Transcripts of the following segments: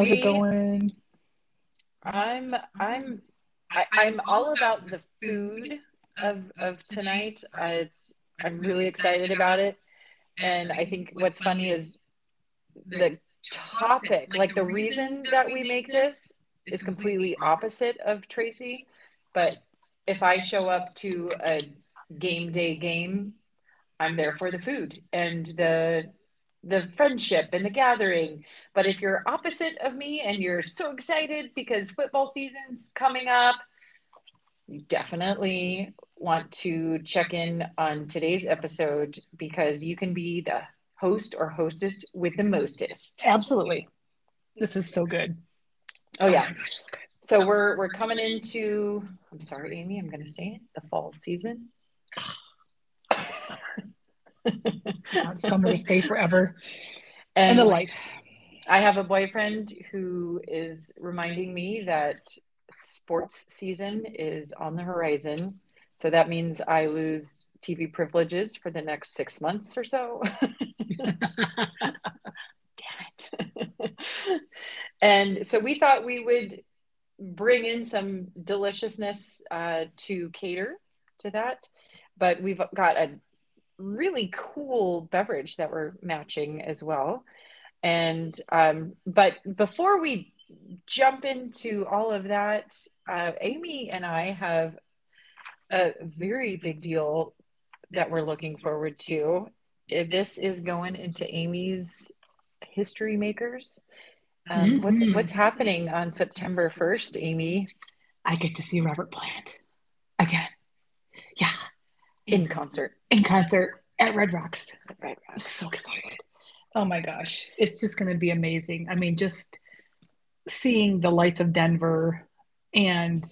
How's We- it going? I'm I'm I, I'm all about the food of of tonight. Uh, I'm really excited about it, and I think what's funny is the topic, like the reason that we make this, is completely opposite of Tracy. But if I show up to a game day game, I'm there for the food and the the friendship and the gathering. But if you're opposite of me and you're so excited because football season's coming up, you definitely want to check in on today's episode because you can be the host or hostess with the mostest. Absolutely. This is so good. Oh yeah. Oh, gosh, so good. So we're we're coming into I'm sorry, Amy, I'm gonna say it, the fall season. Ah, Not summer stay forever. And the light. I have a boyfriend who is reminding me that sports season is on the horizon. So that means I lose TV privileges for the next six months or so. Damn it. and so we thought we would bring in some deliciousness uh, to cater to that. But we've got a really cool beverage that we're matching as well. And um, but before we jump into all of that, uh, Amy and I have a very big deal that we're looking forward to. If This is going into Amy's history makers. Um, What's Mhm. what's happening on September first, Amy? I get to see Robert Plant again. Yeah. In concert. In concert at Red Rocks. Right, I'm so excited. Oh my gosh. It's just going to be amazing. I mean, just seeing the lights of Denver and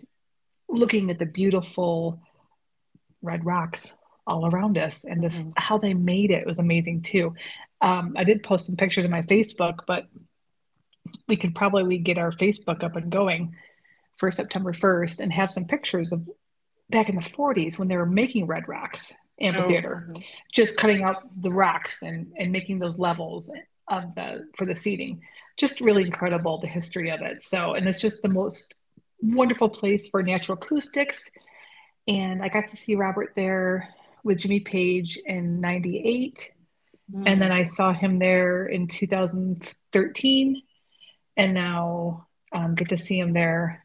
looking at the beautiful red rocks all around us and this Mhm. how they made it was amazing too. Um, I did post some pictures on my Facebook, but we could probably get our Facebook up and going for September 1st and have some pictures of back in the 40s when they were making Red Rocks Amphitheater Oh, mhm. just cutting out the rocks and and making those levels of the for the seating. Just really incredible the history of it. So and it's just the most wonderful place for natural acoustics. And i got to see robert there with jimmy page in 98 and then i saw him there in 2013 and now um, get to see him there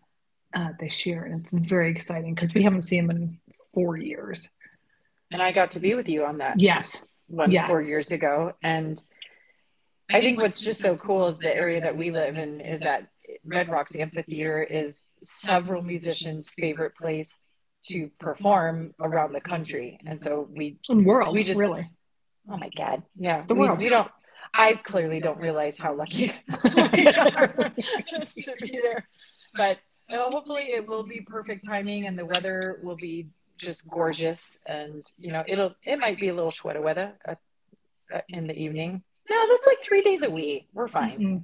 uh, this year and it's very exciting because we haven't seen him in four years And I got to be with you on that yes one Yeah. four years ago. And I think what's just so cool is the area that we live in is that Red Rocks Amphitheater is several musicians' favorite place to perform around the country. And so we, in world We just- really oh my God, yeah, The we, world. we don't. I clearly don't realize how lucky we are to be there, but uh, hopefully it will be perfect timing and the weather will be just gorgeous and you know it'll it might be a little sweater weather uh, uh, in the evening. No, that's like three days a week. We're fine. Mm.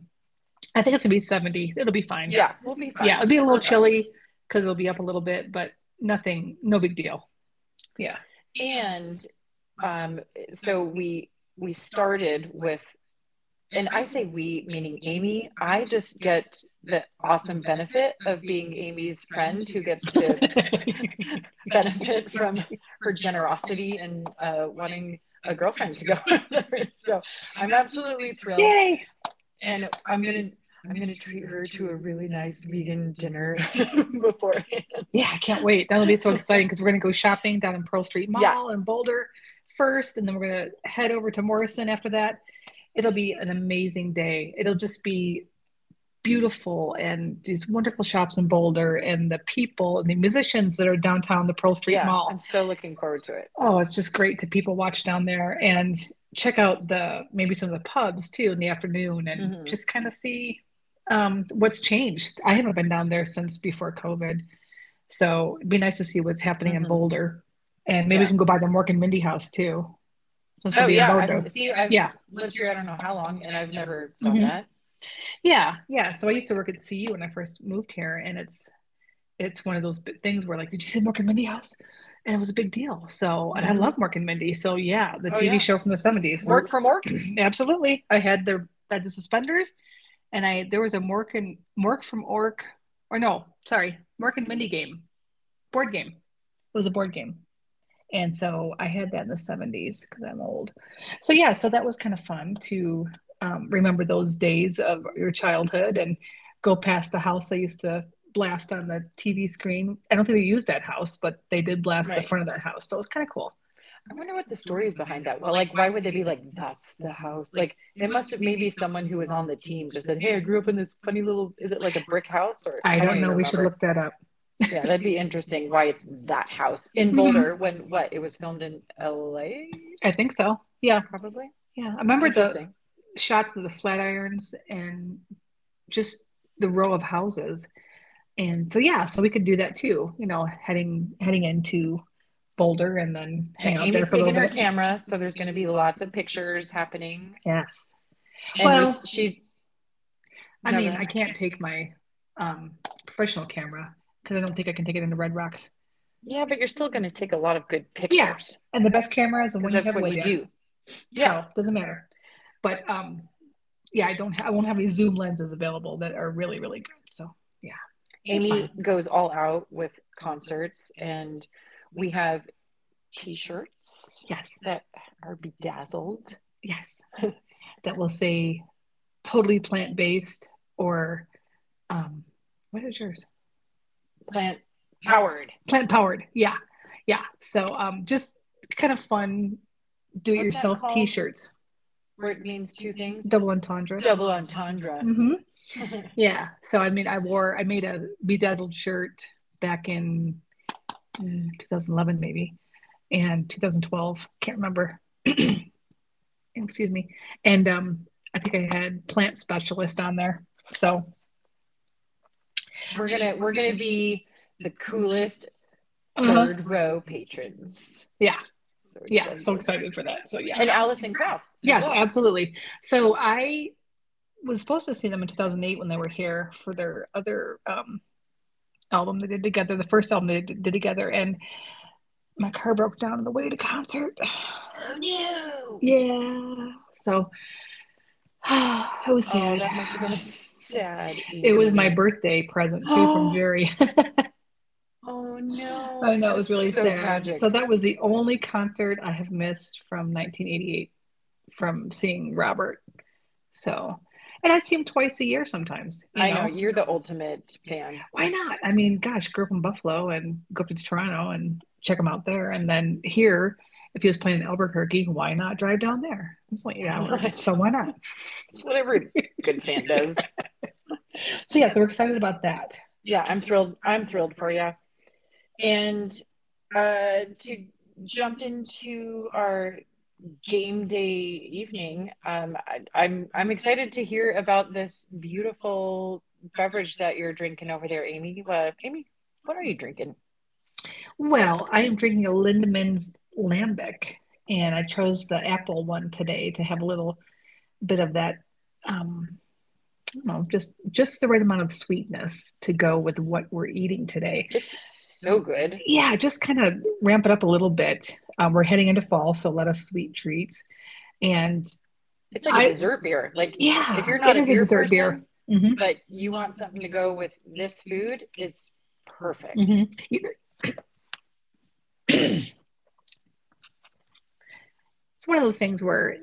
I think it's gonna be 70. It'll be fine. Yeah, we'll be fine. Yeah, it'll be a little chilly because it'll be up a little bit, but nothing, no big deal. Yeah. and um so we we started with and i say we meaning amy i just get the awesome benefit of being amy's friend who gets to benefit from her generosity and uh, wanting a girlfriend to go so i'm absolutely thrilled Yay! and i'm gonna i'm gonna treat her to a really nice vegan dinner beforehand Yeah, I can't wait. That'll be so exciting because we're gonna go shopping down in Pearl Street Mall Yeah. in Boulder first, and then we're gonna head over to Morrison after that. It'll be an amazing day. It'll just be beautiful and these wonderful shops in Boulder and the people and the musicians that are downtown the Pearl Street yeah Mall. i'm so looking forward to it Oh, it's just great to people watch down there and check out the maybe some of the pubs too in the afternoon and Mhm. just kind of see um, what's changed. I haven't been down there since before COVID, so it'd be nice to see what's happening in Mhm. Boulder, and maybe Yeah. we can go by the Mork and Mindy house too. Since we'll Oh be in yeah, Boulder. I've, see, I've Yeah. lived here I don't know how long, and I've never done Mhm. that. Yeah, yeah. So I used to work at CU when I first moved here, and it's it's one of those things where like, did you see Mork and Mindy house? And it was a big deal. So, and I Mhm. love Mork and Mindy. So yeah, the Oh, TV yeah. show from the seventies. Work for work. Absolutely. I had their I had the suspenders and I there was a Mork and Mork from Ork, or no, sorry, Mork and Mindy game, board game. It was a board game, and so I had that in the '70s because I'm old. So yeah, so that was kind of fun to um, remember those days of your childhood and go past the house I used to blast on the TV screen. I don't think they used that house, but they did blast right. the front of that house, so it was kind of cool. I wonder what the story is behind that. Well, like, why would they be like, that's the house? Like, it must have maybe someone who was on the team just said, hey, I grew up in this funny little, is it like a brick house? Or I don't, know. We should look that up. yeah, that'd be interesting why it's that house in mm-hmm. Boulder when what it was filmed in LA? I think so. Yeah. Probably. Yeah. I remember the shots of the Flatirons and just the row of houses. And so yeah, so we could do that too, you know, heading heading into Boulder and then hang out Amy's there for a little bit. her camera, so there's going to be lots of pictures happening. Yes. And well, she. I mean, I can't take my um, professional camera because I don't think I can take it into Red Rocks. Yeah, but you're still going to take a lot of good pictures. Yeah, and the best cameras and when you have what you do. Yeah, so, doesn't matter. But um, yeah, I don't. Ha- I won't have any zoom lenses available that are really really good. So yeah. Amy goes all out with concerts and we have t-shirts. Yes. That are bedazzled. Yes. that will say totally plant-based or um what is yours? Plant powered. Plant powered. Yeah. Yeah. So um just kind of fun do it yourself t-shirts. Where it means two things. Double entendre. Double entendre. Mm-hmm. yeah. So I mean I wore I made a bedazzled shirt back in 2011 maybe, and 2012. Can't remember. Excuse me. And um, I think I had plant specialist on there. So we're gonna we're gonna be the coolest uh-huh. third row patrons. Yeah. So yeah, so excited for that. So yeah. And Alison Krauss. Yes, well. absolutely. So I was supposed to see them in 2008 when they were here for their other um, album they did together, the first album they did, together, and my car broke down on the way to concert. Oh no! Yeah, so it was sad. Oh, that must have been sad. It was my birthday present too from Jerry. oh no! I know it was really so sad. Tragic. So that was the only concert I have missed from 1988 from seeing Robert. So and I'd see him twice a year sometimes. I know. know. you're the ultimate fan. Why not? I mean, gosh, grew up in Buffalo and go up to Toronto and check him out there, and then here, if he was playing in Albuquerque, why not drive down there? It's like yeah, right. so why not? It's what every good fan does. so yeah, so we're excited about that. Yeah, I'm thrilled. I'm thrilled for you. And uh, to jump into our game day evening. Um, I, I'm, I'm excited to hear about this beautiful beverage that you're drinking over there, Amy. Uh, Amy, what are you drinking? Well, I am drinking a Lindemans Lambic, and I chose the apple one today to have a little bit of that. Um, know, just just the right amount of sweetness to go with what we're eating today. It's so good. Yeah, just kind of ramp it up a little bit. Um, we're heading into fall, so let us sweet treats. And it's like I, a dessert beer. Like yeah, if you're not a, beer dessert person, beer, mm-hmm. but you want something to go with this food, it's perfect. Mm-hmm. it's one of those things where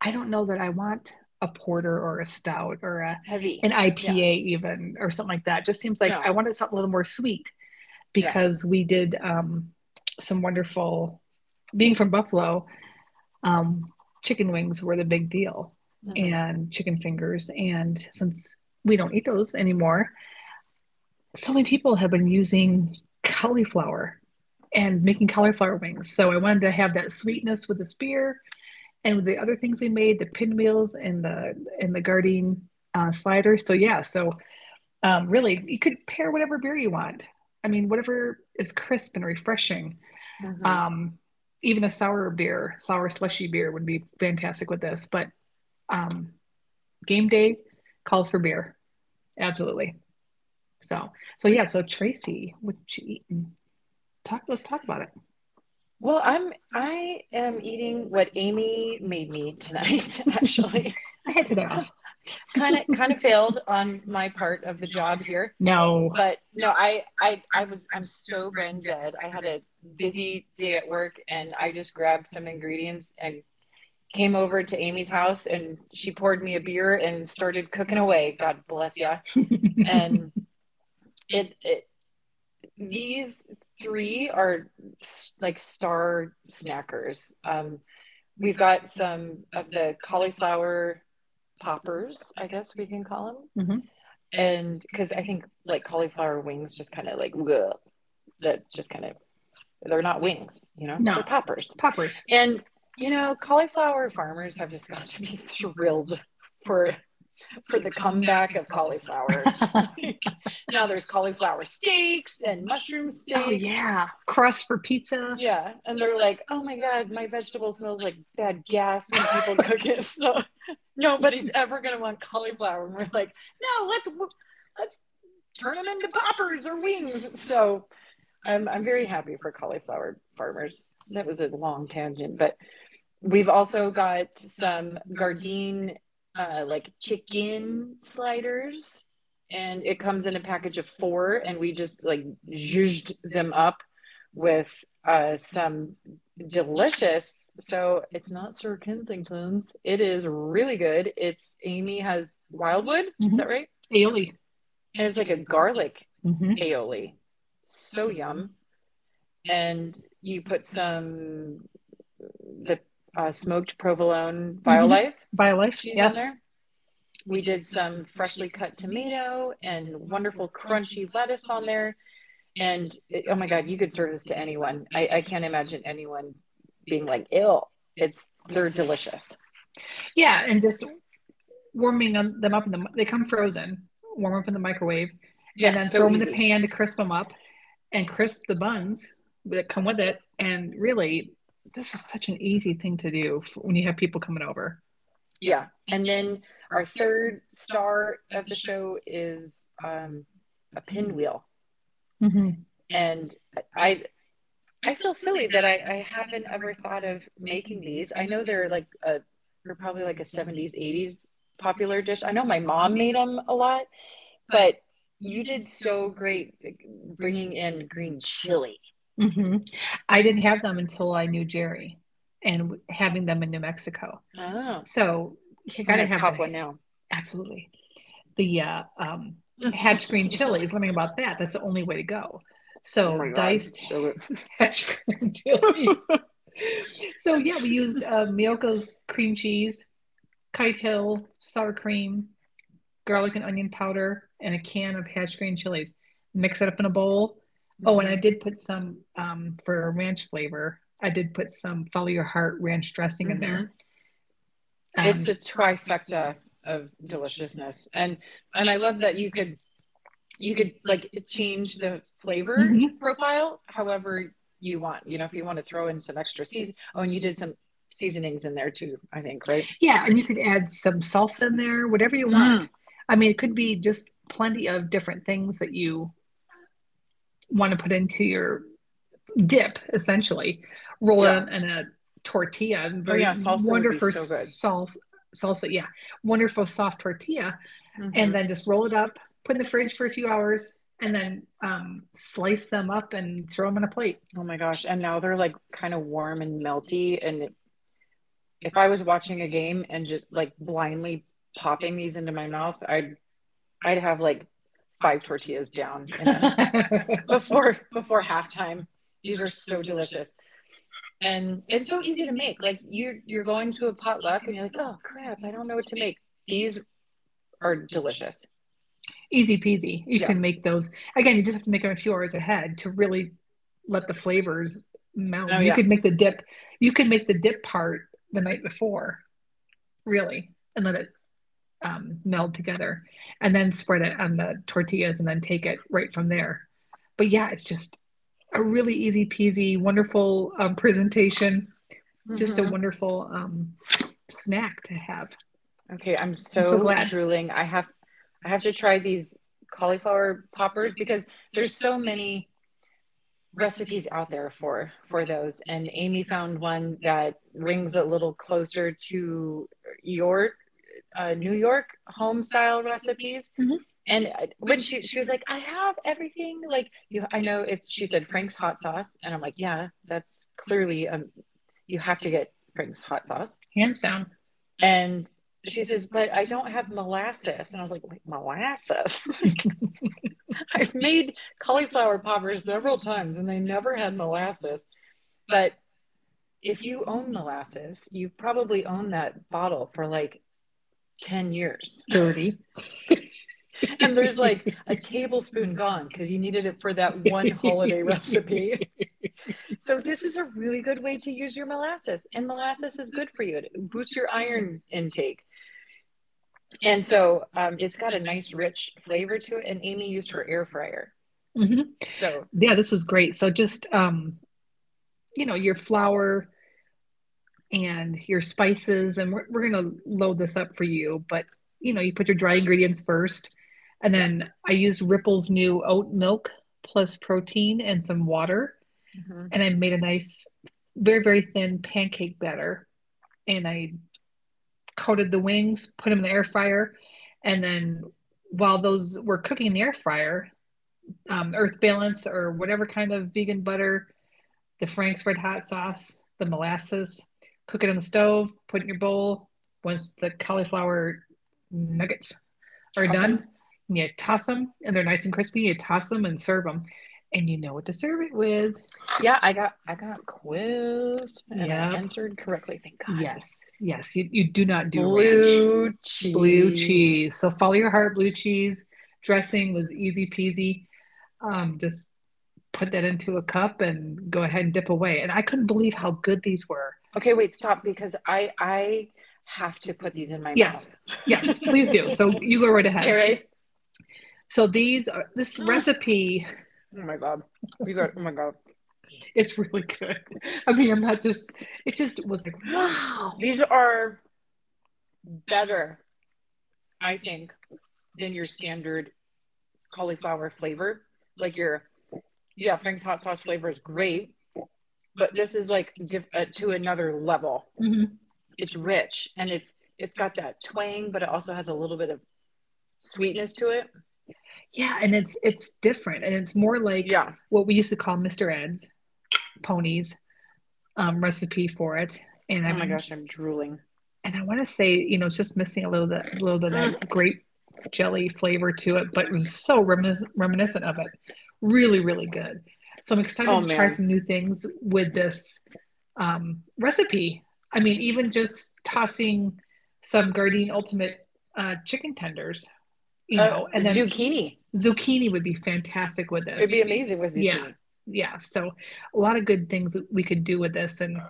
I don't know that I want a porter or a stout or a heavy an IPA yeah. even or something like that. Just seems like no. I wanted something a little more sweet because yeah. we did um, some wonderful. Being from Buffalo, um, chicken wings were the big deal, mm-hmm. and chicken fingers. And since we don't eat those anymore, so many people have been using cauliflower and making cauliflower wings. So I wanted to have that sweetness with the spear and with the other things we made, the pinwheels and the and the Gardein uh, sliders. So yeah, so um, really you could pair whatever beer you want. I mean, whatever is crisp and refreshing. Mm-hmm. Um, even a sour beer, sour slushy beer would be fantastic with this. But um, game day calls for beer, absolutely. So, so yeah. So Tracy, what you eating? Talk. Let's talk about it. Well, I'm I am eating what Amy made me tonight. Actually, I had off. kind of kind of failed on my part of the job here. No, but no, I I I was I'm so brain dead. I had a busy day at work, and I just grabbed some ingredients and came over to Amy's house, and she poured me a beer and started cooking away. God bless you. and it it these three are like star snackers. Um, we've got some of the cauliflower poppers, I guess we can call them. Mm-hmm. And because I think like cauliflower wings just kind of like ugh, that just kind of they're not wings, you know, no. they're poppers. Poppers. And you know, cauliflower farmers have just got to be thrilled for for the comeback of cauliflower. now there's cauliflower steaks and mushroom oh, steaks. Oh yeah, crust for pizza. Yeah, and they're like, "Oh my god, my vegetable smells like bad gas when people cook it." So nobody's ever gonna want cauliflower. And we're like, "No, let's let's turn them into poppers or wings." So I'm I'm very happy for cauliflower farmers. That was a long tangent, but we've also got some Gardein uh, like chicken sliders and it comes in a package of four and we just like zhuzhed them up with uh, some delicious so it's not sir kensington's. It is really good. It's amy has wildwood mm-hmm. is that right? Aioli. And it's like a garlic mm-hmm. aioli. So yum. And you put some the uh, smoked provolone Violife. Mm-hmm. Violife, yes. We did some freshly cut tomato and wonderful crunchy lettuce on there. And it, oh my God, you could serve this to anyone. I, I can't imagine anyone being like, ill. It's, they're delicious. Yeah. And just warming them up in the, they come frozen, warm up in the microwave, yeah, and then so throw them in the pan to crisp them up and crisp the buns that come with it. And really, this is such an easy thing to do when you have people coming over. Yeah. And then our third star of the show is um, a pinwheel. Mm-hmm. And I I feel silly that I, I haven't ever thought of making these. I know they're like a they're probably like a 70s, 80s popular dish. I know my mom made them a lot, but you did so great bringing in green chili. Mm-hmm. I didn't have them until I knew Jerry and having them in New Mexico. Oh. So you gotta have pop one now. Absolutely. The uh, um, hatch green chilies, let me about that. That's the only way to go. So oh diced hatch green chilies. so yeah, we used uh, Miyoko's cream cheese, Kite Hill sour cream, garlic and onion powder, and a can of hatch green chilies. Mix it up in a bowl Oh, and I did put some um, for ranch flavor. I did put some follow your heart ranch dressing mm-hmm. in there. Mm-hmm. Um, it's a trifecta of deliciousness, and and I love that you could you could like change the flavor mm-hmm. profile however you want. You know, if you want to throw in some extra season. Oh, and you did some seasonings in there too. I think, right? Yeah, and you could add some salsa in there, whatever you want. Mm. I mean, it could be just plenty of different things that you want to put into your dip essentially roll yeah. it in a tortilla and very oh, yeah, wonderful so salsa salsa yeah wonderful soft tortilla mm-hmm. and then just roll it up put in the fridge for a few hours and then um, slice them up and throw them on a plate oh my gosh and now they're like kind of warm and melty and it, if i was watching a game and just like blindly popping these into my mouth i'd i'd have like five tortillas down before before halftime. These are so delicious. And it's so easy to make. Like you you're going to a potluck and you're like, oh crap, I don't know what to make. These are delicious. Easy peasy. You yeah. can make those. Again, you just have to make them a few hours ahead to really let the flavors melt. Oh, you yeah. could make the dip. You could make the dip part the night before, really, and let it um, meld together and then spread it on the tortillas and then take it right from there. But yeah, it's just a really easy peasy, wonderful um, presentation. Mm-hmm. Just a mm-hmm. wonderful um, snack to have. Okay, I'm so, I'm so glad. drooling. I have I have to try these cauliflower poppers because there's so many recipes out there for for those and amy found one that rings a little closer to your uh, New York home style recipes. Mhm. And uh, when she she was like, I have everything. Like you, I know it's. She said Frank's hot sauce, and I'm like, yeah, that's clearly um, you have to get Frank's hot sauce. Hands down. And she says, but I don't have molasses. And I was like, Wait, molasses? I've made cauliflower poppers several times and they never had molasses. But if you own molasses, you've probably owned that bottle for like 10 years. Dirty. And there's like a tablespoon gone because you needed it for that one holiday recipe. So this is a really good way to use your molasses. And molasses is good for you. It boosts your iron intake. And so um, it's got a nice rich flavor to it. And Amy used her air fryer. Mhm. So Yeah, this was great. So just um, you know, your flour and your spices, and we're we're gonna load this up for you, but you know, you put your dry ingredients first, and then I used Ripple's new oat milk plus protein and some water, mhm. and I made a nice, very, very thin pancake batter, and I coated the wings, put them in the air fryer, and then while those were cooking in the air fryer, um, Earth Balance or whatever kind of vegan butter, the Frank's Red Hot sauce, the molasses, cook it on the stove, put it in your bowl. Once the cauliflower nuggets are Toss done, you toss them and they're nice and crispy. You toss them and serve them, and you know what to serve it with. yeah, I got I got quizzed and Yep. I answered correctly. Thank God. Yes, yes, you, you do not do ranch. Blue cheese. blue cheese. So follow your heart, blue cheese. Dressing was easy peasy. Um, just put that into a cup and go ahead and dip away. And I couldn't believe how good these were. Okay, wait, stop because I I have to put these in my Yes. mouth. Yes, yes, please do. So you go right ahead. Okay, right? So these are this recipe. Oh my god. You got oh my god. It's really good. I mean, I'm not just. It just was like wow. These are better, I think, than your standard cauliflower flavor. Like your yeah, Frank's hot sauce flavor is great, but this is like diff- uh, to another level. Mhm. It's rich and it's it's got that twang, but it also has a little bit of sweetness to it. Yeah, and it's it's different, and it's more like Yeah. what we used to call Mr. Ed's ponies um, recipe for it. And Oh I'm my gosh, I'm drooling. and I want to say, you know, it's just missing a little bit, a little bit of that grape jelly flavor to it, but it was so reminis- reminiscent of it. Really, really good. So I'm excited Oh, to try some new things with this um, recipe. I mean, even just tossing some Gardein Ultimate uh, chicken tenders, you know, Uh, and then zucchini. zucchini would be fantastic with this. It'd be amazing with zucchini. Yeah. Yeah, so a lot of good things we could do with this, and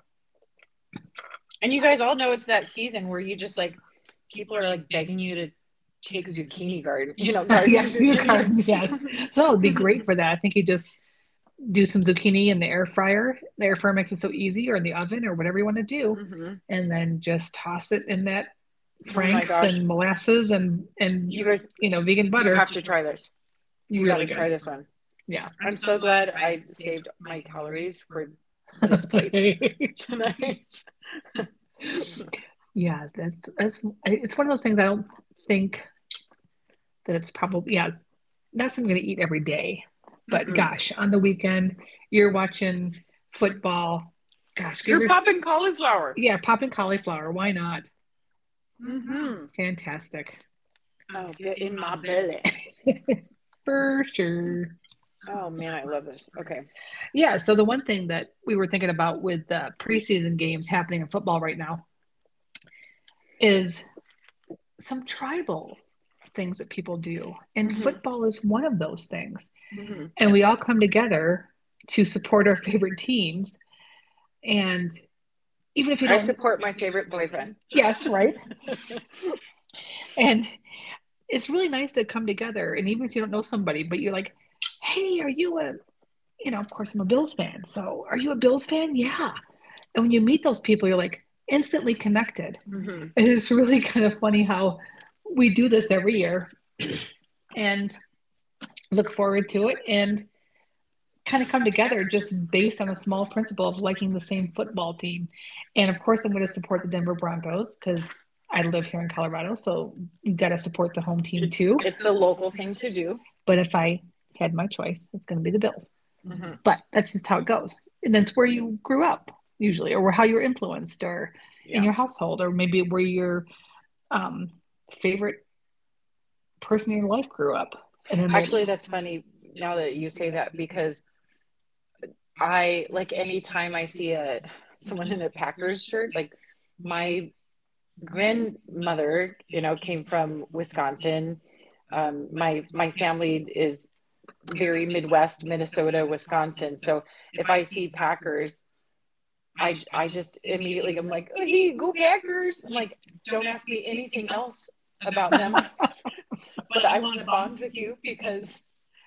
And you guys all know it's that season where you just like people are like begging you to take zucchini garden, you know, garden yes, you zucchini. can, yes. So it would be great for that. I think you just do some zucchini in the air fryer. The air fryer makes it so easy, or in the oven, or whatever you want to do, Mhm. and then just toss it in that Oh Frank's gosh. and molasses and and You guys you know vegan butter. you have to try this. You Really got to try this one. Yeah. I'm so glad I saved my calories for this plate tonight. yeah, that's that's it's one of those things I don't think that it's probably yeah, it's not something I'm gonna eat every day. But Mm-mm. gosh, on the weekend, you're watching football. Gosh, You're your- popping cauliflower. yeah, popping cauliflower. Why not? Mm-hmm. Fantastic. Oh, get in my belly. For sure. Oh man, I love this. Okay. Yeah, so the one thing that we were thinking about with the preseason games happening in football right now is some tribal things that people do. And Mhm. football is one of those things. Mm-hmm. And we all come together to support our favorite teams. And even if you don't, support my favorite boyfriend. yes, right? And it's really nice to come together. And even if you don't know somebody, but you're like, hey, are you a, you know, of course I'm a Bills fan. So are you a Bills fan? Yeah. And when you meet those people, you're like instantly connected. Mm-hmm. And it's really kind of funny how we do this every year and look forward to it and kind of come together just based on a small principle of liking the same football team. And of course, I'm going to support the Denver Broncos because I live here in Colorado, so you got to support the home team it's, too. It's the local thing to do. But if I had my choice, it's going to be the Bills. Mm-hmm. But that's just how it goes. And that's where you grew up, usually, or how you were influenced, or yeah. in your household, or maybe where your um, favorite person in your life grew up. Actually, that's funny now that you say that because I like anytime I see a someone in a Packers shirt, like my grandmother, you know, came from Wisconsin. Um, my my family is very Midwest, Minnesota, Wisconsin. So if I see Packers, I I just immediately I'm like, hey, go Packers! I'm like, don't ask me anything else about them, but I want to bond with you because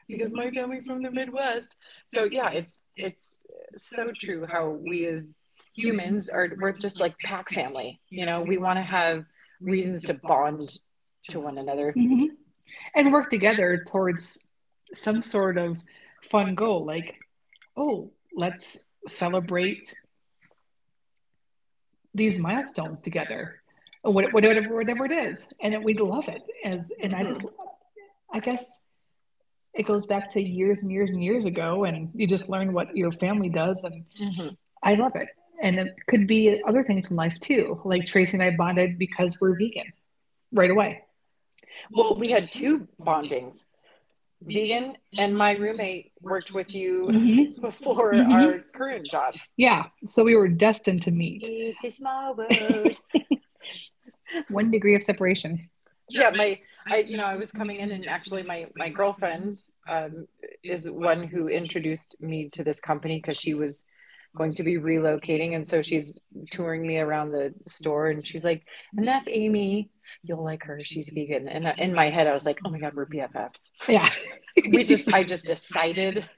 because my family's from the Midwest. So yeah, it's it's so true how we as humans are we're just like pack family. You know, we want to have reasons to bond to one another mm-hmm. and work together towards some sort of fun goal. Like, oh, let's celebrate these milestones together, whatever whatever it is, and we love it. As and I just, I guess it goes back to years and years and years ago and you just learn what your family does and mm-hmm. i love it and it could be other things in life too like tracy and i bonded because we're vegan right away well we had two bondings vegan and my roommate worked with you mm-hmm. before mm-hmm. our current job yeah so we were destined to meet one degree of separation yeah my I, you know, I was coming in, and actually, my my girlfriend um, is one who introduced me to this company because she was going to be relocating, and so she's touring me around the store, and she's like, "And that's Amy. You'll like her. She's vegan." And in my head, I was like, "Oh my god, we're BFFs." Yeah, we just, I just decided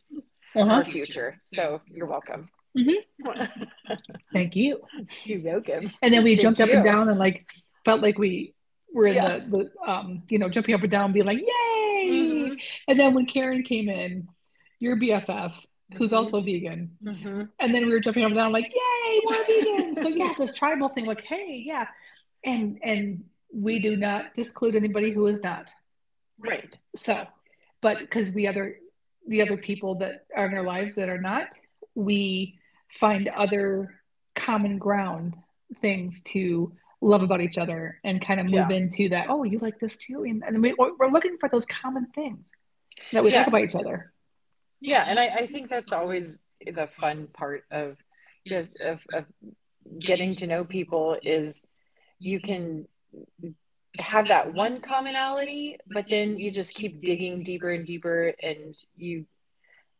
uh-huh. our future. So you're welcome. Mm-hmm. Thank you. You're welcome. And then we Thank jumped you. up and down and like felt like we we're in yeah. the, the um, you know, jumping up and down, being like, yay. Mm-hmm. And then when Karen came in, your BFF, who's also vegan. Mm-hmm. And then we were jumping up and down, like, yay, more vegan. so yeah, this tribal thing, like, hey, yeah. And and we do not disclude anybody who is not. Right. So, but because we other the other people that are in our lives that are not, we find other common ground things to love about each other and kind of move yeah. into that oh you like this too and, and we, are looking for those common things that we yeah. talk about each other yeah and I, I, think that's always the fun part of just of, of getting to know people is you can have that one commonality but then you just keep digging deeper and deeper and you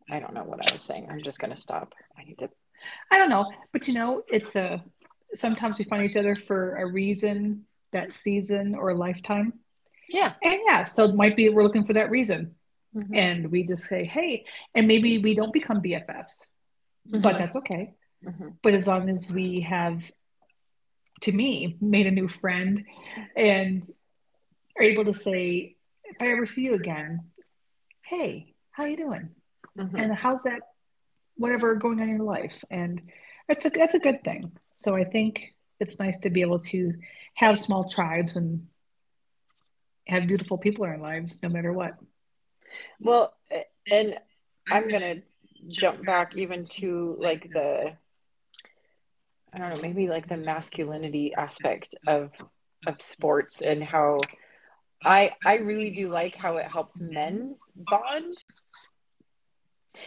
i don't know what i was saying i'm just going to stop i need to i don't know but you know it's a sometimes we find each other for a reason, that season or lifetime. Yeah. And yeah, so it might be we're looking for that reason. Mm-hmm. And we just say, hey, and maybe we don't become BFFs, mm-hmm. but that's okay. Mm-hmm. But as long as we have, to me, made a new friend and are able to say, if I ever see you again, hey, how you doing? Mm-hmm. And how's that, whatever going on in your life? And that's a that's a good thing. So I think it's nice to be able to have small tribes and have beautiful people in our lives, no matter what. Well, and I'm gonna jump back even to like the I don't know, maybe like the masculinity aspect of of sports and how I I really do like how it helps men bond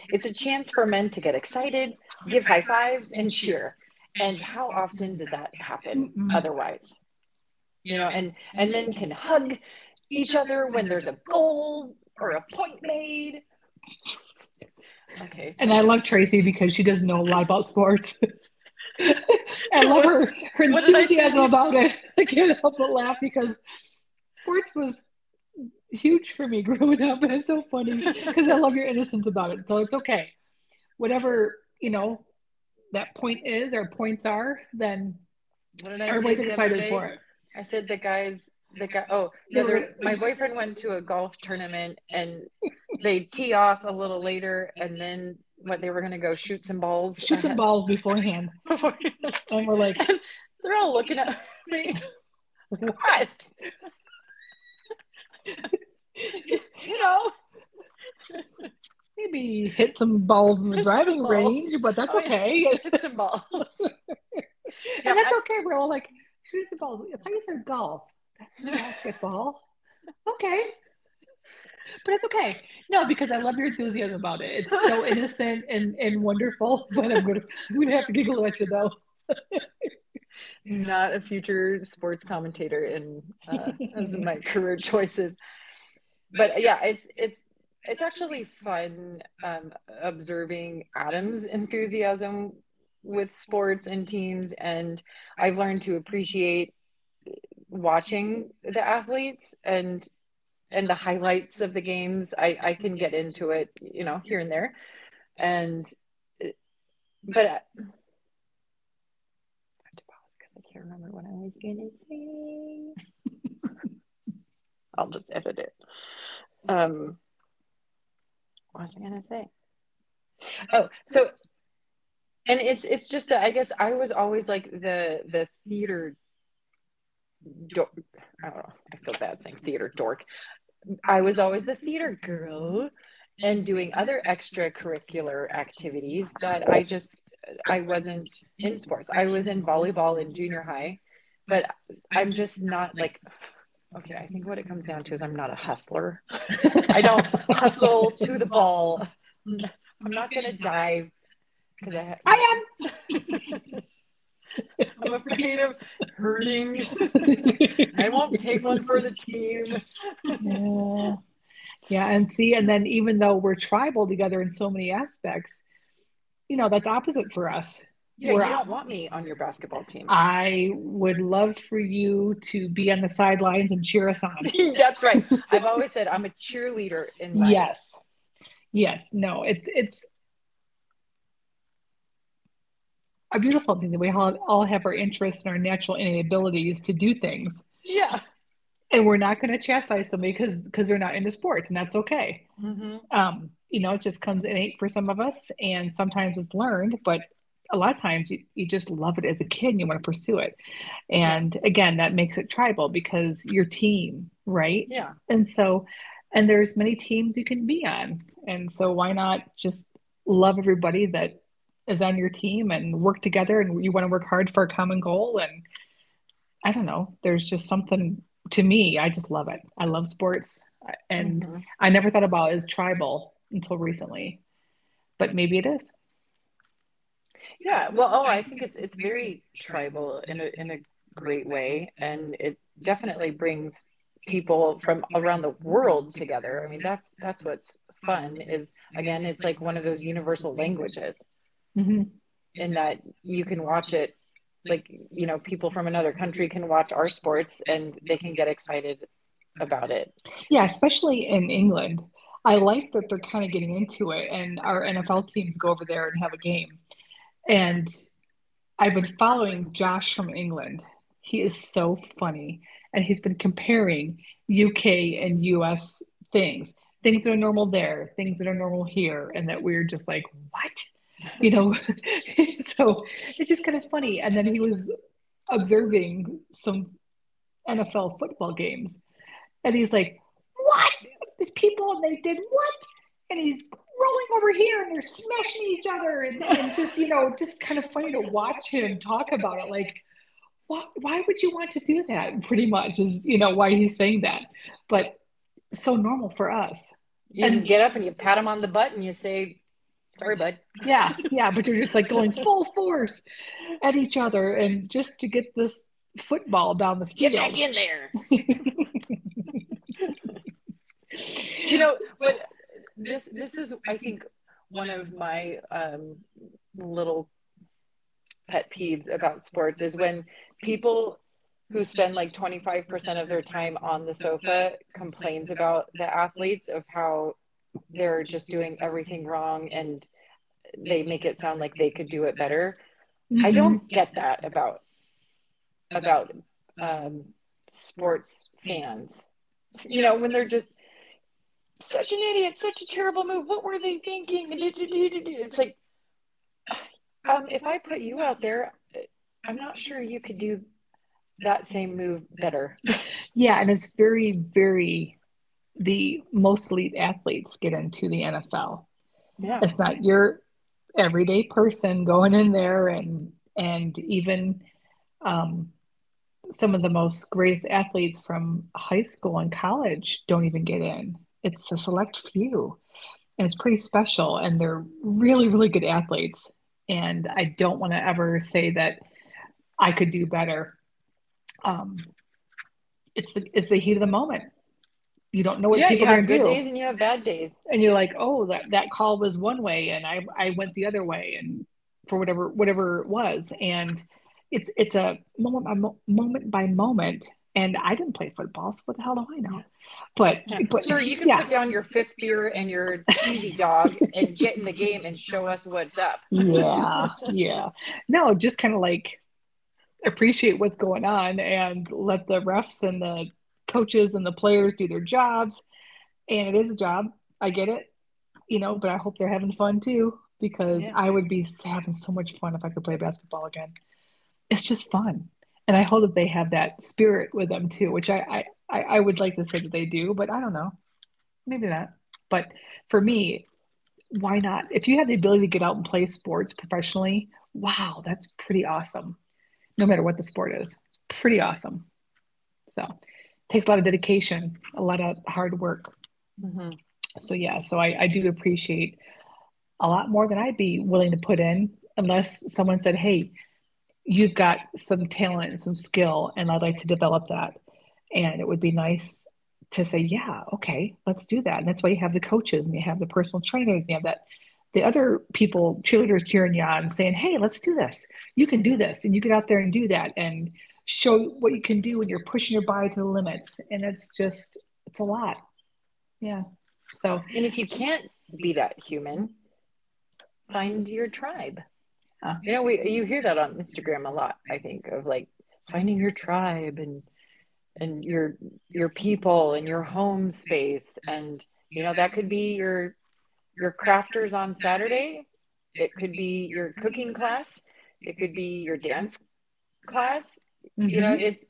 it's a chance for men to get excited, give high fives, and cheer. And how often does that happen otherwise? You know, and and men can hug each other when there's a goal or a point made. Okay. So. And I love Tracy because she doesn't know a lot about sports. I love her her enthusiasm about it. I can't help but laugh because sports was huge for me growing up, and it's so funny because I love your innocence about it. So it's okay. Whatever you know that point is or points are, then everybody's excited for it. I said the guys, the guy. Oh, the other, my boyfriend went to a golf tournament, and they tee off a little later, and then what they were going to go shoot some balls. Shoot some balls beforehand. beforehand. and we're like, they're all looking at me. what? you know, maybe hit some balls in the Hit driving range, but that's Oh, yeah. okay. hit some balls. and that's okay. We're all like, shoot the balls. If I said golf, that's basketball. Okay. But it's okay. No, because I love your enthusiasm about it. It's so innocent and, and wonderful. But I'm gonna I'm gonna have to giggle at you though. Not a future sports commentator in uh, as my career choices, but yeah, it's it's it's actually fun um, observing Adam's enthusiasm with sports and teams, and I've learned to appreciate watching the athletes and and the highlights of the games. I I can get into it, you know, here and there, and but. Remember what I was gonna say. I'll just edit it. Um, what was I gonna say? Oh, so, and it's it's just that I guess I was always like the the theater. Dork. I don't know. I feel bad saying theater dork. I was always the theater girl, and doing other extracurricular activities that I just I wasn't in sports. I was in volleyball in junior high, but I'm just not like okay, I think what it comes down to is I'm not a hustler. I don't hustle to the ball. I'm not gonna dive because I, have, I I'm afraid of hurting. I won't take one for the team. Yeah. Yeah. And see, and then even though we're tribal together in so many aspects, you know, that's opposite for us. Yeah, We're- you don't want me on your basketball team. I would love for you to be on the sidelines and cheer us on. That's right. I've always said I'm a cheerleader in life. Yes. Yes. No, it's it's a beautiful thing that we all, all have our interests and our natural innate abilities to do things. Yeah. And we're not going to chastise somebody because because they're not into sports, and that's okay. hmm Um, you know, it just comes innate for some of us, and sometimes it's learned, but a lot of times you, you just love it as a kid and you want to pursue it. And again, that makes it tribal because your team, right? Yeah. And so, and there's many teams you can be on. And so why not just love everybody that is on your team and work together and you want to work hard for a common goal and I don't know, there's just something to me, I just love it. I love sports and Mhm. I never thought about it as tribal until recently. But maybe it is. Yeah, well, oh, I think it's it's very tribal in a in a great way, and it definitely brings people from around the world together. I mean, that's that's what's fun is again, it's like one of those universal languages hmm in that you can watch it like, you know, people from another country can watch our sports and they can get excited about it. Yeah, especially in England. I like that they're kind of getting into it, and our NFL teams go over there and have a game. And I've been following Josh from England. He is so funny, and he's been comparing UK and US things, things that are normal there, things that are normal here, and that we're just like, what? You know, so it's just kind of funny. And then he was observing some NFL football games, and he's like, what? These people, and they did what? And he's rolling over here, and they're smashing each other, and, and just, you know, just kind of funny to watch him talk about it. Like, what, why would you want to do that? Pretty much is, you know, why he's saying that. But so normal for us. You And- just get up and you pat him on the butt and you say, "Sorry, bud." Yeah, yeah, but you're just like going full force at each other, and just to get this football down the field. Get back in there. you know but this this is i think one of my um little pet peeves about sports is when people who spend like 25% of their time on the sofa complains about the athletes of how they're just doing everything wrong and they make it sound like they could do it better i don't get that about about um sports fans you know when they're just such an idiot, such a terrible move. What were they thinking? It's like, um, if I put you out there, I'm not sure you could do that same move better. Yeah, and it's very, very the most elite athletes get into the NFL. Yeah. It's not your everyday person going in there and and even um, some of the most greatest athletes from high school and college don't even get in. It's a select few. And it's pretty special. And they're really, really good athletes. And I don't want to ever say that I could do better. Um, it's the, it's the heat of the moment. You don't know what yeah, people you are have good do days and you have bad days. and you're like, oh, that that call was one way, and I I went the other way, and for whatever whatever it was, and it's it's a moment by mo- moment by moment. And I didn't play football, so what the hell do I know? But Yeah. but Sir, you can yeah, put down your fifth beer and your cheesy dog and get in the game and show us what's up. yeah, yeah. No, just kind of like appreciate what's going on and let the refs and the coaches and the players do their jobs. And it is a job. I get it, you know, but I hope they're having fun too because Yeah. I would be having so much fun if I could play basketball again. It's just fun. And I hope that they have that spirit with them too, which I, I, I I would like to say that they do, but I don't know. Maybe not. But for me, why not? If you have the ability to get out and play sports professionally, wow, that's pretty awesome. No matter what the sport is, pretty awesome. So, takes a lot of dedication, a lot of hard work. Mhm. So yeah, so I, I do appreciate a lot more than I'd be willing to put in, unless someone said, "Hey, you've got some talent and some skill, and I'd like to develop that." And it would be nice to say, "Yeah, okay, let's do that." And that's why you have the coaches and you have the personal trainers and you have that the other people, cheerleaders cheering you on, saying, "Hey, let's do this. You can do this," and you get out there and do that and show what you can do when you're pushing your body to the limits. And it's just, it's a lot. Yeah. So And if you can't be that human, find your tribe. Huh. You know, we you hear that on Instagram a lot, I think, of like finding your tribe and and your your people and your home space. And you know, that could be your your crafters on Saturday. It could be your cooking class. It could be your dance class. You know, mhm. it's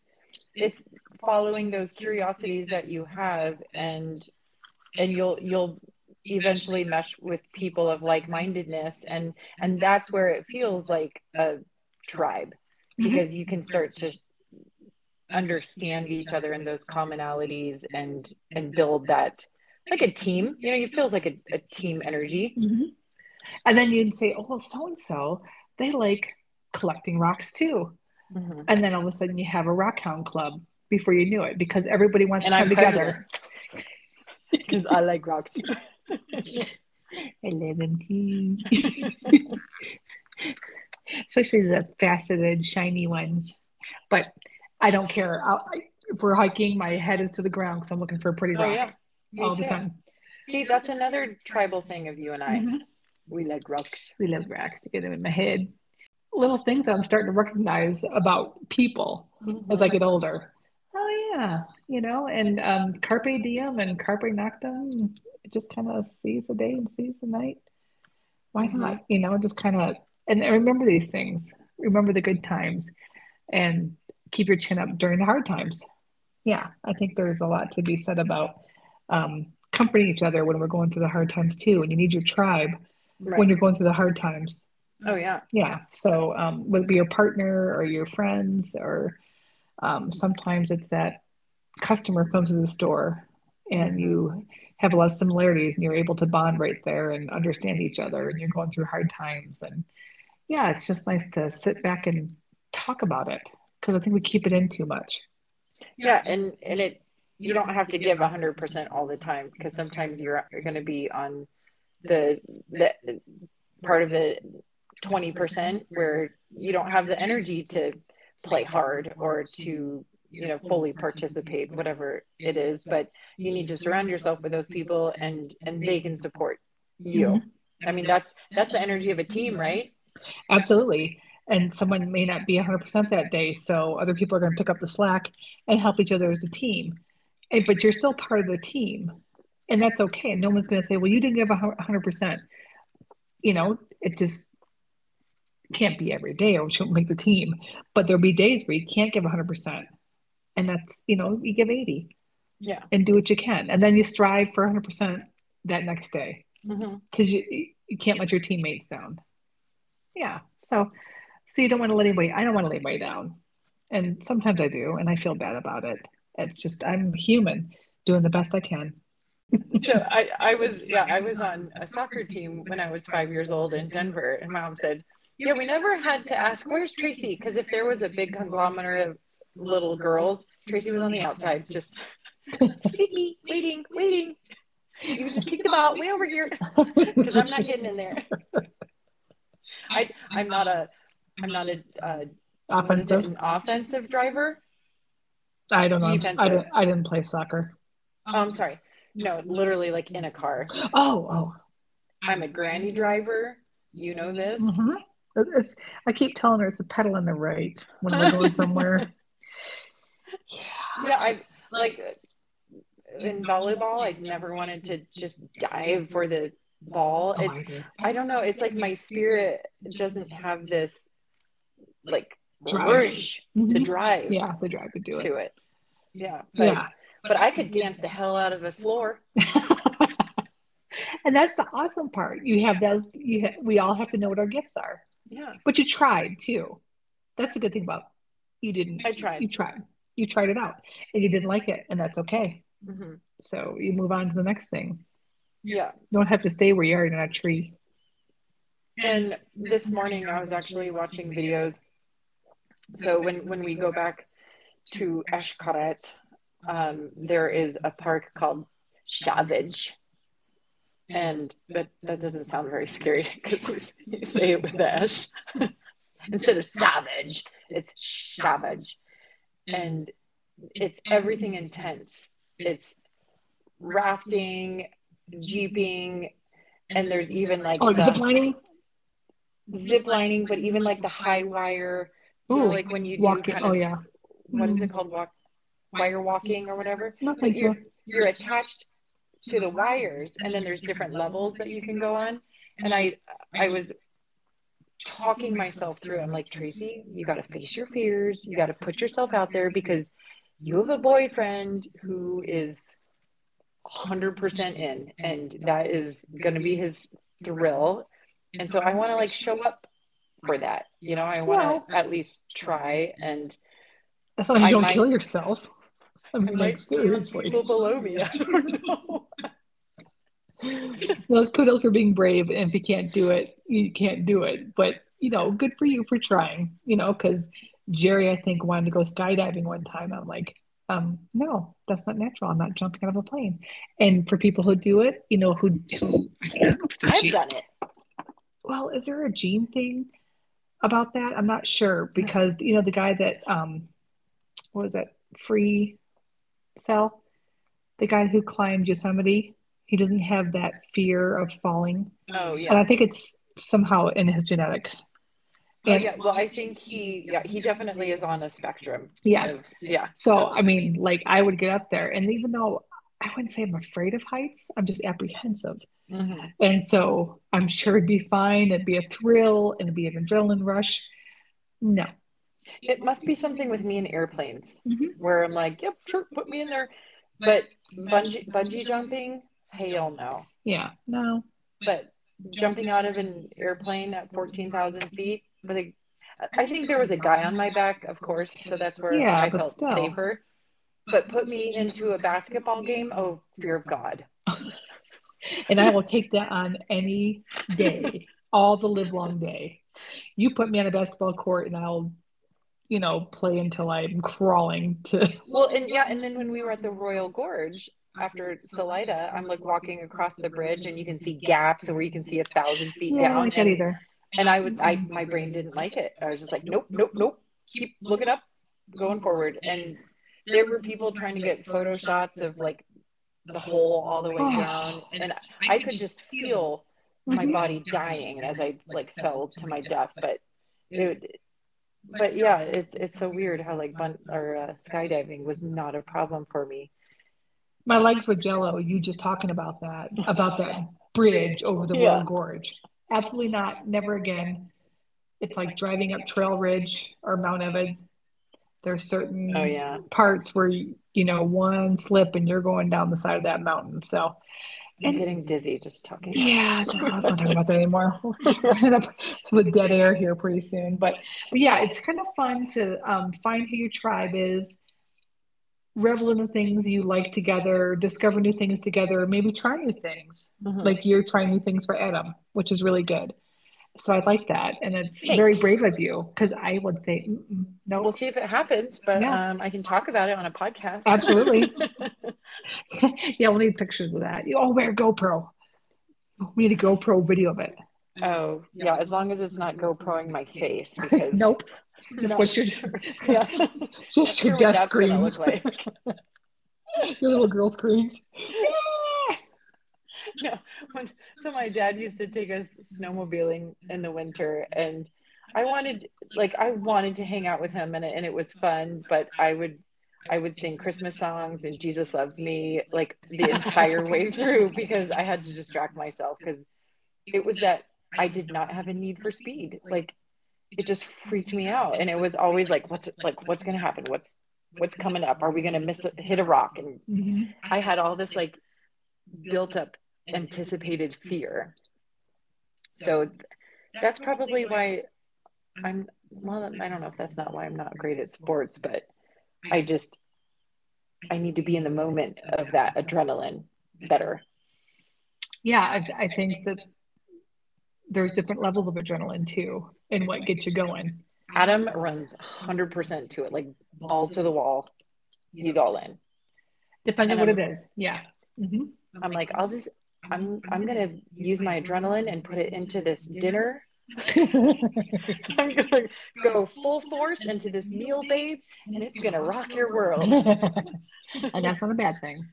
it's following those curiosities that you have and and you'll you'll eventually mesh with people of like-mindedness and and that's where it feels like a tribe Mhm. because you can start to understand each other and those commonalities and and build that like a team you know it feels like a, a team energy Mhm. And then you'd say, oh, well, so and so, they like collecting rocks too. Mhm. And then all of a sudden you have a rock hound club before you knew it because everybody wants and to come together. because i like rocks Eleven Especially the faceted, shiny ones. But I don't care. I'll, I, if we're hiking, my head is to the ground because I'm looking for a pretty oh rock yeah Me all the time. see that's another tribal thing of you and i Mhm. we like rocks We love rocks to get them in my head. Little things I'm starting to recognize about people as I get older. Oh yeah, you know, and um, carpe diem and carpe noctem. It just kind of seize the day and seize the night. Why Mhm. not? You know, just kind of and remember these things. Remember the good times, and keep your chin up during the hard times. Yeah, I think there's a lot to be said about um, comforting each other when we're going through the hard times too. And you need your tribe right when you're going through the hard times oh yeah. Yeah so um, whether it be your partner or your friends or um, sometimes it's that customer comes to the store and you have a lot of similarities and you're able to bond right there and understand each other and you're going through hard times and yeah it's just nice to sit back and talk about it because i think we keep it in too much. Yeah, and and it you don't have to give 100% all the time because sometimes you're, you're going to be on the the part of the 20% where you don't have the energy to play hard or to you know fully participate whatever it is but you need to surround yourself with those people and and they can support you. Mm-hmm. I mean that's that's the energy of a team right? Absolutely. And someone may not be 100% that day so other people are going to pick up the slack and help each other as a team. And, but you're still part of the team and that's okay. And no one's going to say well you didn't give 100% you know it just can't be every day or she won't make the team. But there'll be days where you can't give 100%. And that's, you know, you give 80. Yeah. And do what you can. And then you strive for 100% that next day because mm-hmm. you, you can't let your teammates down. Yeah. So, so you don't want to let anybody, I don't want to let anybody down. And sometimes I do, and I feel bad about it. It's just, I'm human doing the best I can. so I, I was yeah I was on a soccer team when I was five years old in Denver, and my mom said, "Yeah, we never had to ask where's Traci because if there was a big conglomerate of little girls, Traci was on the outside, just excuse me, waiting, waiting. You just kick them ball way over here because I'm not getting in there. I I'm not a I'm not a uh, offensive an offensive driver. I don't know. Defensive. I didn't I didn't play soccer. Oh, I'm sorry. No, literally like in a car. Oh, oh. I'm a granny driver. You know this. Mm-hmm. It's, I keep telling her it's a pedal on the right when we're going somewhere. yeah. Yeah, I like in volleyball. I never wanted to just dive for the ball. Oh, it's I, I, don't know. It's like my spirit doesn't have this like drive. Mm-hmm. the drive. Yeah, the drive to do it. To it. Yeah. But, yeah but I could dance the hell out of a floor. and that's the awesome part. You have those. You ha- we all have to know what our gifts are. Yeah. But you tried too. That's a good thing about you didn't. I tried. You tried. You tried it out, and you didn't like it, and that's okay. Mm-hmm. So you move on to the next thing. Yeah. You don't have to stay where you are in a tree. And this morning I was actually watching videos. So when when we go back to Xcaret, um, there is a park called Xavage. And but that doesn't sound very scary because you say it with the S. Instead of savage, it's savage. And it's everything intense. It's rafting, jeeping, and there's even like oh, the, zip lining, zip lining, but even like the high wire, Ooh, you know, like when you do walking. kind oh, of, oh yeah, what is mm-hmm. it called? Walk wire walking or whatever. No, thank you're. You're attached to the wires, and then there's different levels that you can go on. And I, I was talking myself through. I'm like, Traci, you got to face your fears. You got to put yourself out there because you have a boyfriend who is 100% in, and that is going to be his thrill. And so I want to like show up for that. You know, I want to well, at least try and. As long as you don't might, kill yourself. I mean, like seriously. People below me. I don't know. Those kudos for being brave. And if you can't do it, you can't do it. But you know, good for you for trying. You know, because Jerry, I think, wanted to go skydiving one time. I'm like, um, no, that's not natural. I'm not jumping out of a plane. And for people who do it, you know, who who I've done it. Well, is there a gene thing about that? I'm not sure because you know the guy that um, what was it, free Sal, the guy who climbed Yosemite, he doesn't have that fear of falling. Oh yeah. And I think it's somehow in his genetics. Oh, and, oh, yeah. Well, I think he, yeah, he definitely is on a spectrum. Yes. Of, yeah. So, so, I mean, like, I would get up there, and even though I wouldn't say I'm afraid of heights, I'm just apprehensive. Mm-hmm. And so I'm sure it'd be fine. It'd be a thrill and it'd be an adrenaline rush. No. It must be something with me in airplanes mm-hmm. where I'm like, yep, sure, put me in there. But bungee bungee jumping, hell no. Yeah, no. But jumping out of an airplane at fourteen thousand feet, but I think there was a guy on my back, of course, so that's where yeah, I felt still. safer. But put me into a basketball game, oh fear of God. and I will take that on any day, all the live long day. You put me on a basketball court and I'll you know, play until I'm crawling to. Well, and yeah, and then when we were at the Royal Gorge after Salida, I'm like walking across the bridge, and you can see gaps, where you can see a thousand feet yeah, down. I don't like and, either. And I would, I my brain didn't like it. I was just like, nope, nope, nope. Keep looking up, going forward. And there were people trying to get photo shots of like the hole all the way oh. down, and I could just feel my body dying as I like fell to my death. But it but yeah, it's it's so weird how like bun- or uh, skydiving was not a problem for me. My legs were jello. You just talking about that about that bridge over the yeah. Royal Gorge? Absolutely not. Never again. it's like driving up Trail Ridge or Mount Evans. There's certain Oh yeah. parts where you, you know one slip and you're going down the side of that mountain. So I'm And- getting dizzy just talking. yeah, let's not talk about that anymore. We're running up with dead air here pretty soon. But, but yeah, it's kind of fun to um, find who your tribe is, revel in the things you like together, discover new things together, maybe try new things. Mhm. Like you're trying new things for Adam, which is really good. So I like that, and it's very brave of you because I would say "Mm-mm, no. We'll see if it happens, but Yeah. um, I can talk about it on a podcast. Absolutely. yeah, we'll need pictures of that. Oh, wear GoPro. We need a GoPro video of it. oh yeah, as long as it's not GoProing my face because Nope. Just what your yeah. just your death screams. like. your little girl screams. No. When, so my dad used to take us snowmobiling in the winter and I wanted like I wanted to hang out with him and it, and it was fun, but I would I would sing Christmas songs and Jesus loves me like the entire way through because I had to distract myself because it was that I did not have a need for speed. Like it just freaked me out and it was always like what's like what's going to happen? What's what's coming up? Are we going to miss a, hit a rock? And Mhm. I had all this like built up anticipated fear. So that's probably why I'm well, I don't know if that's not why I'm not great at sports, but I just I need to be in the moment of that adrenaline better. Yeah, I, I think that there's different levels of adrenaline too, and what gets you going. Adam runs 100% to it, like balls to the wall. He's all in. Depends on what it I'm- is. Yeah. hmm I'm like, I'll just I'm I'm gonna use my adrenaline and put it into this dinner. I'm gonna go full force into this meal, babe, and it's gonna rock your world. and that's not a bad thing.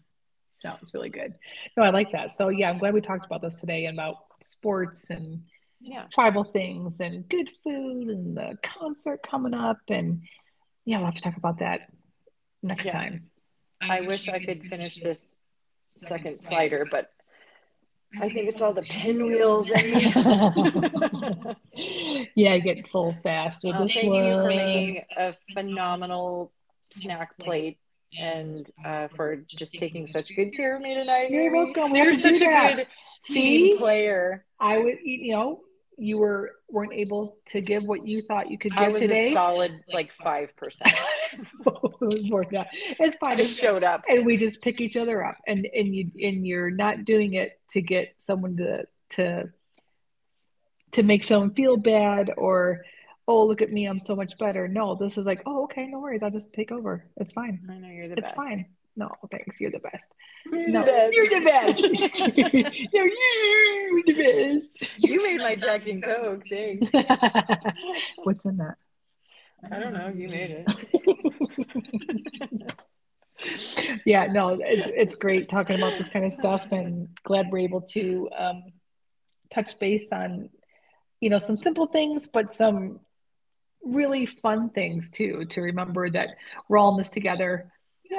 No, it's really good. No, I like that. So yeah, I'm glad we talked about this today and about sports and Yeah. tribal things and good food and the concert coming up and yeah, we'll have to talk about that next Yeah. time. I wish I could finish this second slider, but I think it's all the pinwheels in me. yeah, I get full fast with Um, this thank one. you for making a phenomenal snack plate and uh, for just taking such good care of me tonight. You're welcome. We have You're to do such a that. good See? team player. I was, you know, you were weren't able to give what you thought you could give I give was today. a solid like five percent. it was more than that. It's fine. just showed up. and we just pick each other up and and you and you're not doing it to get someone to to to make someone feel bad or oh look at me i'm so much better no this is like oh okay no worries i'll just take over it's fine I know you're the best. it's best. fine no thanks you're the best You're no the best. you're the best no you're the best You made my Jack and Coke. Thanks. what's in that I don't know. You made it. yeah, no, it's it's great talking about this kind of stuff, and glad we're able to um, touch base on, you know, some simple things, but some really fun things too. To remember that we're all in this together,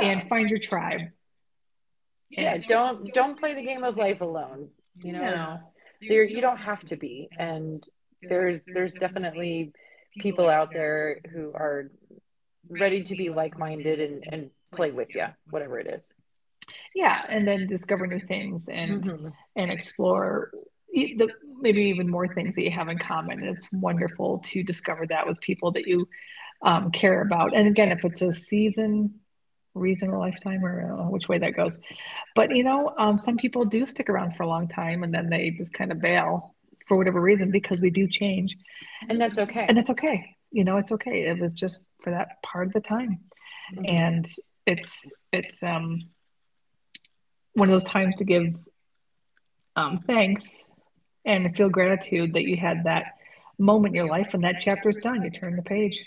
and find your tribe. yeah, don't don't play the game of life alone. You know, No. there you don't have to be, and there's there's definitely people out there who are ready to be like minded and and play with you, whatever it is. Yeah, and then discover new things and Mhm. and explore the, maybe even more things that you have in common. And it's wonderful to discover that with people that you um, care about. And again, if it's a season, reason, a lifetime, or I which way that goes. But you know, um, some people do stick around for a long time and then they just kind of bail for whatever reason because we do change, And that's okay. and that's okay. You know, it's okay. It was just for that part of the time Mhm. and it's it's um one of those times to give um thanks and feel gratitude that you had that moment in your life and that chapter is done you turn the page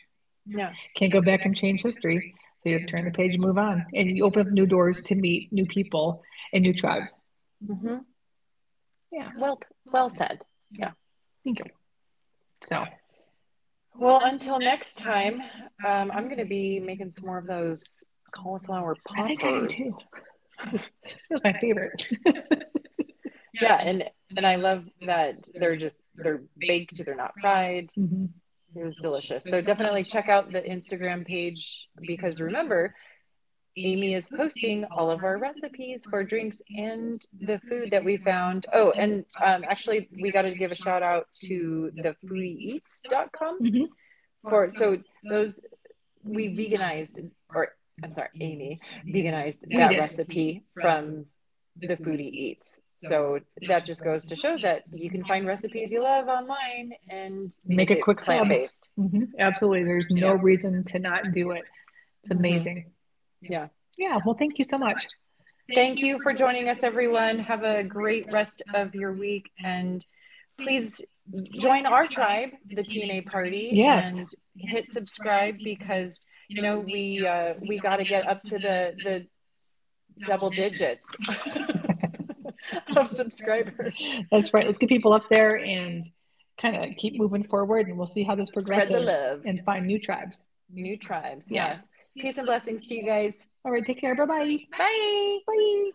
yeah. can't go back and change history so you just turn the page and move on and you open up new doors to meet new people and new tribes hmm yeah Well, well said. Thank you so Well, until next time, um, I'm going to be making some more of those cauliflower i think i am poppers. too that's my favorite Yeah, and and I love that they're just they're baked, they're not fried. Mhm. it was delicious. So definitely check out the Instagram page because remember, Amy is posting all of our recipes for drinks and the food that we found. Oh, and um, actually, we got to give a shout out to the foodieeats.com Mhm. for so those we veganized or I'm sorry, Amy veganized that recipe from the foodie eats. So that just goes to show that you can find recipes you love online and Make a quick plant based. Mhm. Absolutely. There's no reason to not do it. It's amazing. Yeah. Yeah. Well, thank you so much. Thank you for joining us, everyone. Have a great rest of your week and please join our tribe, the TNA party. Yes. And hit subscribe because you know we uh, we got to get up to the the double digits of subscribers. That's right. Let's get people up there and kind of keep moving forward, and we'll see how this progresses and find new tribes. New tribes. Yes. Yes. Peace and blessings to you guys. All right. Take care. Bye-bye. Bye. Bye.